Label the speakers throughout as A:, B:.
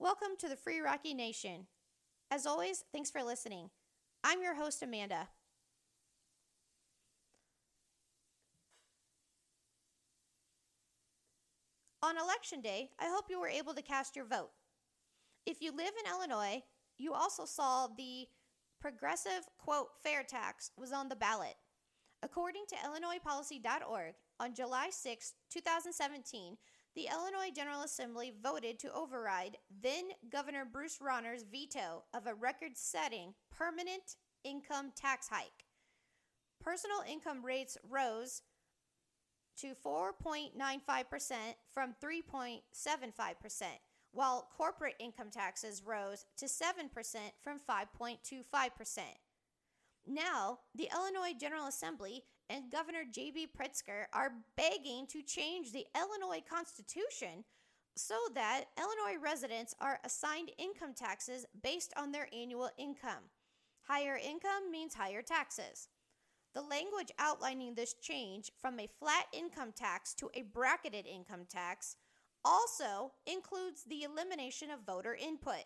A: Welcome to the Free Rocky Nation. As always, thanks for listening. I'm your host, Amanda. On election day, I hope you were able to cast your vote. If you live in Illinois, you also saw the progressive, quote, fair tax was on the ballot. According to IllinoisPolicy.org, on July 6, 2017, the Illinois General Assembly voted to override then Governor Bruce Rauner's veto of a record setting permanent income tax hike. Personal income rates rose to 4.95% from 3.75%, while corporate income taxes rose to 7% from 5.25%. Now, the Illinois General Assembly and Governor J.B. Pritzker are begging to change the Illinois Constitution so that Illinois residents are assigned income taxes based on their annual income. Higher income means higher taxes. The language outlining this change from a flat income tax to a bracketed income tax also includes the elimination of voter input.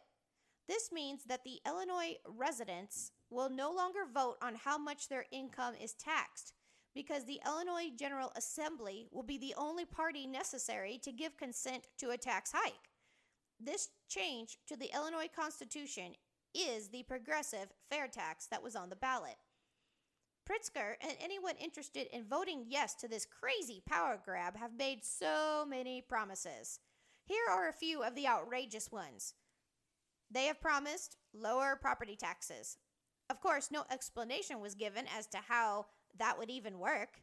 A: This means that the Illinois residents will no longer vote on how much their income is taxed because the Illinois General Assembly will be the only party necessary to give consent to a tax hike. This change to the Illinois Constitution is the progressive fair tax that was on the ballot. Pritzker and anyone interested in voting yes to this crazy power grab have made so many promises. Here are a few of the outrageous ones. They have promised lower property taxes. Of course, no explanation was given as to how that would even work.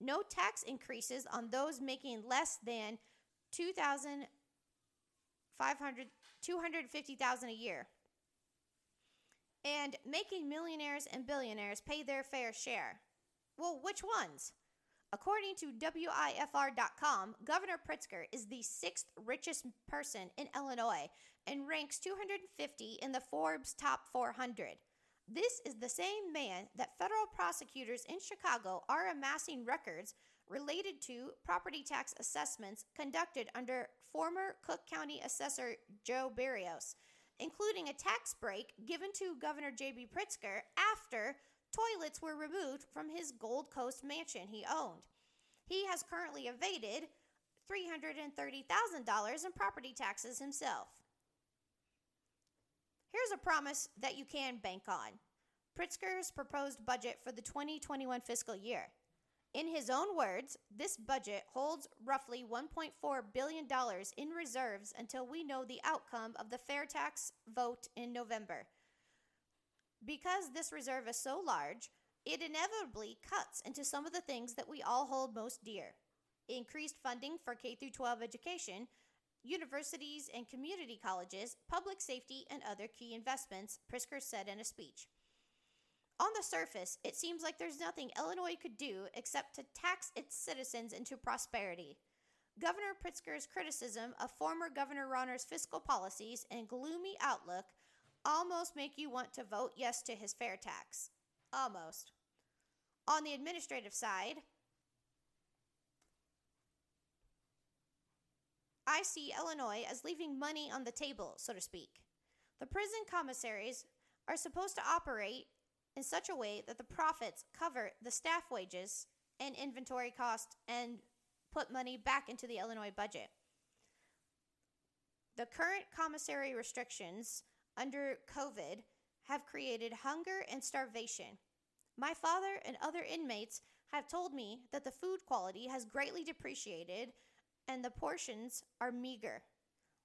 A: No tax increases on those making less than 2,500 250,000 a year and making millionaires and billionaires pay their fair share. Well, which ones? According to WIFR.com, Governor Pritzker is the sixth richest person in Illinois and ranks 250 in the Forbes Top 400. This is the same man that federal prosecutors in Chicago are amassing records related to property tax assessments conducted under former Cook County Assessor Joe Berrios including a tax break given to Governor J.B. Pritzker after toilets were removed from his Gold Coast mansion he owned. He has currently evaded $330,000 in property taxes himself. Here's a promise that you can bank on Pritzker's proposed budget for the 2021 fiscal year. In his own words, this budget holds roughly $1.4 billion in reserves until we know the outcome of the fair tax vote in November. Because this reserve is so large, it inevitably cuts into some of the things that we all hold most dear increased funding for K 12 education, universities and community colleges, public safety, and other key investments, Pritzker said in a speech. On the surface, it seems like there's nothing Illinois could do except to tax its citizens into prosperity. Governor Pritzker's criticism of former Governor Rauner's fiscal policies and gloomy outlook almost make you want to vote yes to his fair tax. Almost. On the administrative side, I see Illinois as leaving money on the table, so to speak. The prison commissaries are supposed to operate in such a way that the profits cover the staff wages and inventory cost and put money back into the Illinois budget. The current commissary restrictions under COVID have created hunger and starvation. My father and other inmates have told me that the food quality has greatly depreciated and the portions are meager.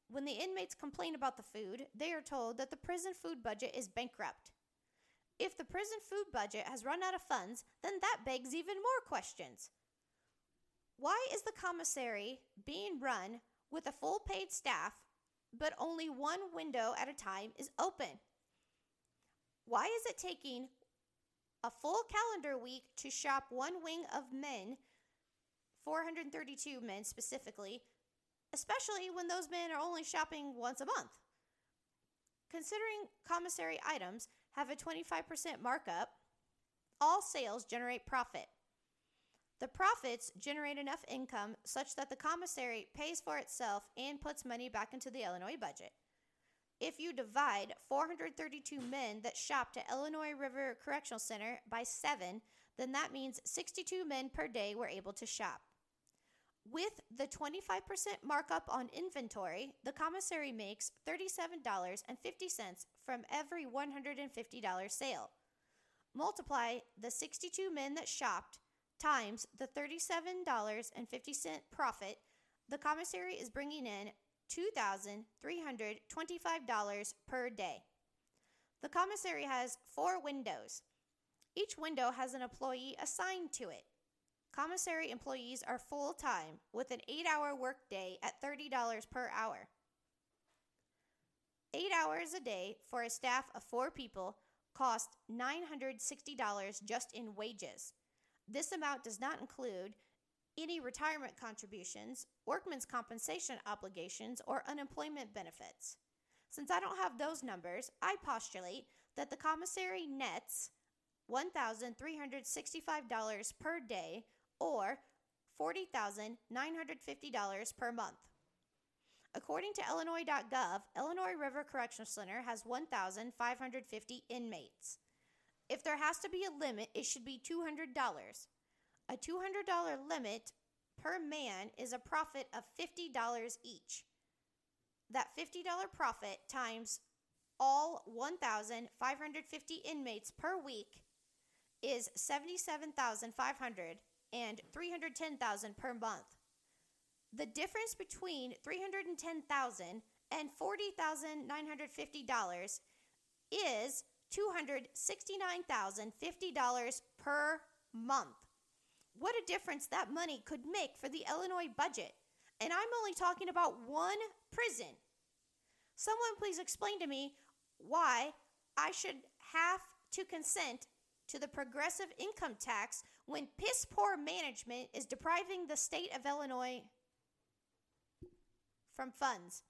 A: When the inmates complain about the food, they are told that the prison food budget is bankrupt. If the prison food budget has run out of funds, then that begs even more questions. Why is the commissary being run with a full paid staff, but only one window at a time is open? Why is it taking a full calendar week to shop one wing of men, 432 men specifically, especially when those men are only shopping once a month? Considering commissary items, have a 25% markup, all sales generate profit. The profits generate enough income such that the commissary pays for itself and puts money back into the Illinois budget. If you divide 432 men that shop at Illinois River Correctional Center by seven, then that means 62 men per day were able to shop. With the 25% markup on inventory, the commissary makes $37.50 from every $150 sale. Multiply the 62 men that shopped times the $37.50 profit, the commissary is bringing in $2,325 per day. The commissary has four windows. Each window has an employee assigned to it. Commissary employees are full time with an eight hour workday at $30 per hour. Eight hours a day for a staff of four people cost $960 just in wages. This amount does not include any retirement contributions, workman's compensation obligations, or unemployment benefits. Since I don't have those numbers, I postulate that the commissary nets $1,365 per day or $40,950 per month. According to Illinois.gov, Illinois River Correctional Center has 1,550 inmates. If there has to be a limit, it should be $200. A $200 limit per man is a profit of $50 each. That $50 profit times all 1,550 inmates per week is 77,500 and 310,000 per month. The difference between 310,000 and $40,950 is $269,050 per month. What a difference that money could make for the Illinois budget. And I'm only talking about one prison. Someone please explain to me why I should have to consent to the progressive income tax when piss poor management is depriving the state of Illinois from funds.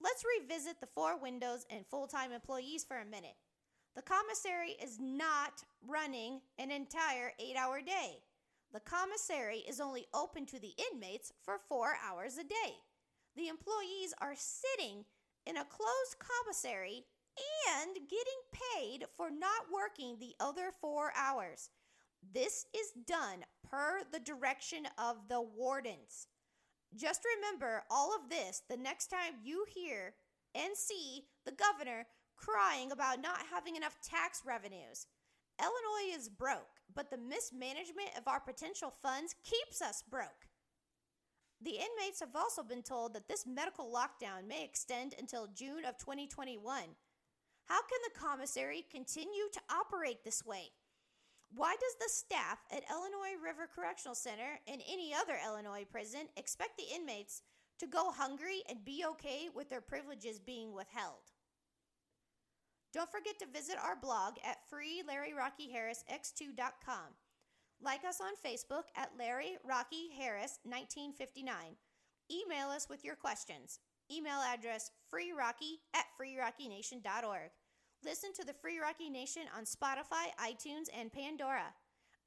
A: Let's revisit the four windows and full time employees for a minute. The commissary is not running an entire eight hour day. The commissary is only open to the inmates for four hours a day. The employees are sitting in a closed commissary and getting paid for not working the other four hours. This is done per the direction of the wardens. Just remember all of this the next time you hear and see the governor crying about not having enough tax revenues. Illinois is broke, but the mismanagement of our potential funds keeps us broke. The inmates have also been told that this medical lockdown may extend until June of 2021. How can the commissary continue to operate this way? Why does the staff at Illinois River Correctional Center and any other Illinois prison expect the inmates to go hungry and be okay with their privileges being withheld? Don't forget to visit our blog at freelarryrockyharrisx2.com. Like us on Facebook at Larry Rocky Harris 1959. Email us with your questions. Email address freerocky at freerockynation.org. Listen to the Free Rocky Nation on Spotify, iTunes, and Pandora.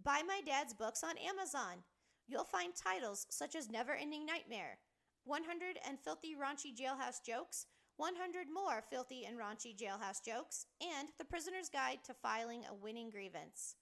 A: Buy my dad's books on Amazon. You'll find titles such as Never Ending Nightmare, 100 and Filthy Raunchy Jailhouse Jokes, 100 More Filthy and Raunchy Jailhouse Jokes, and The Prisoner's Guide to Filing a Winning Grievance.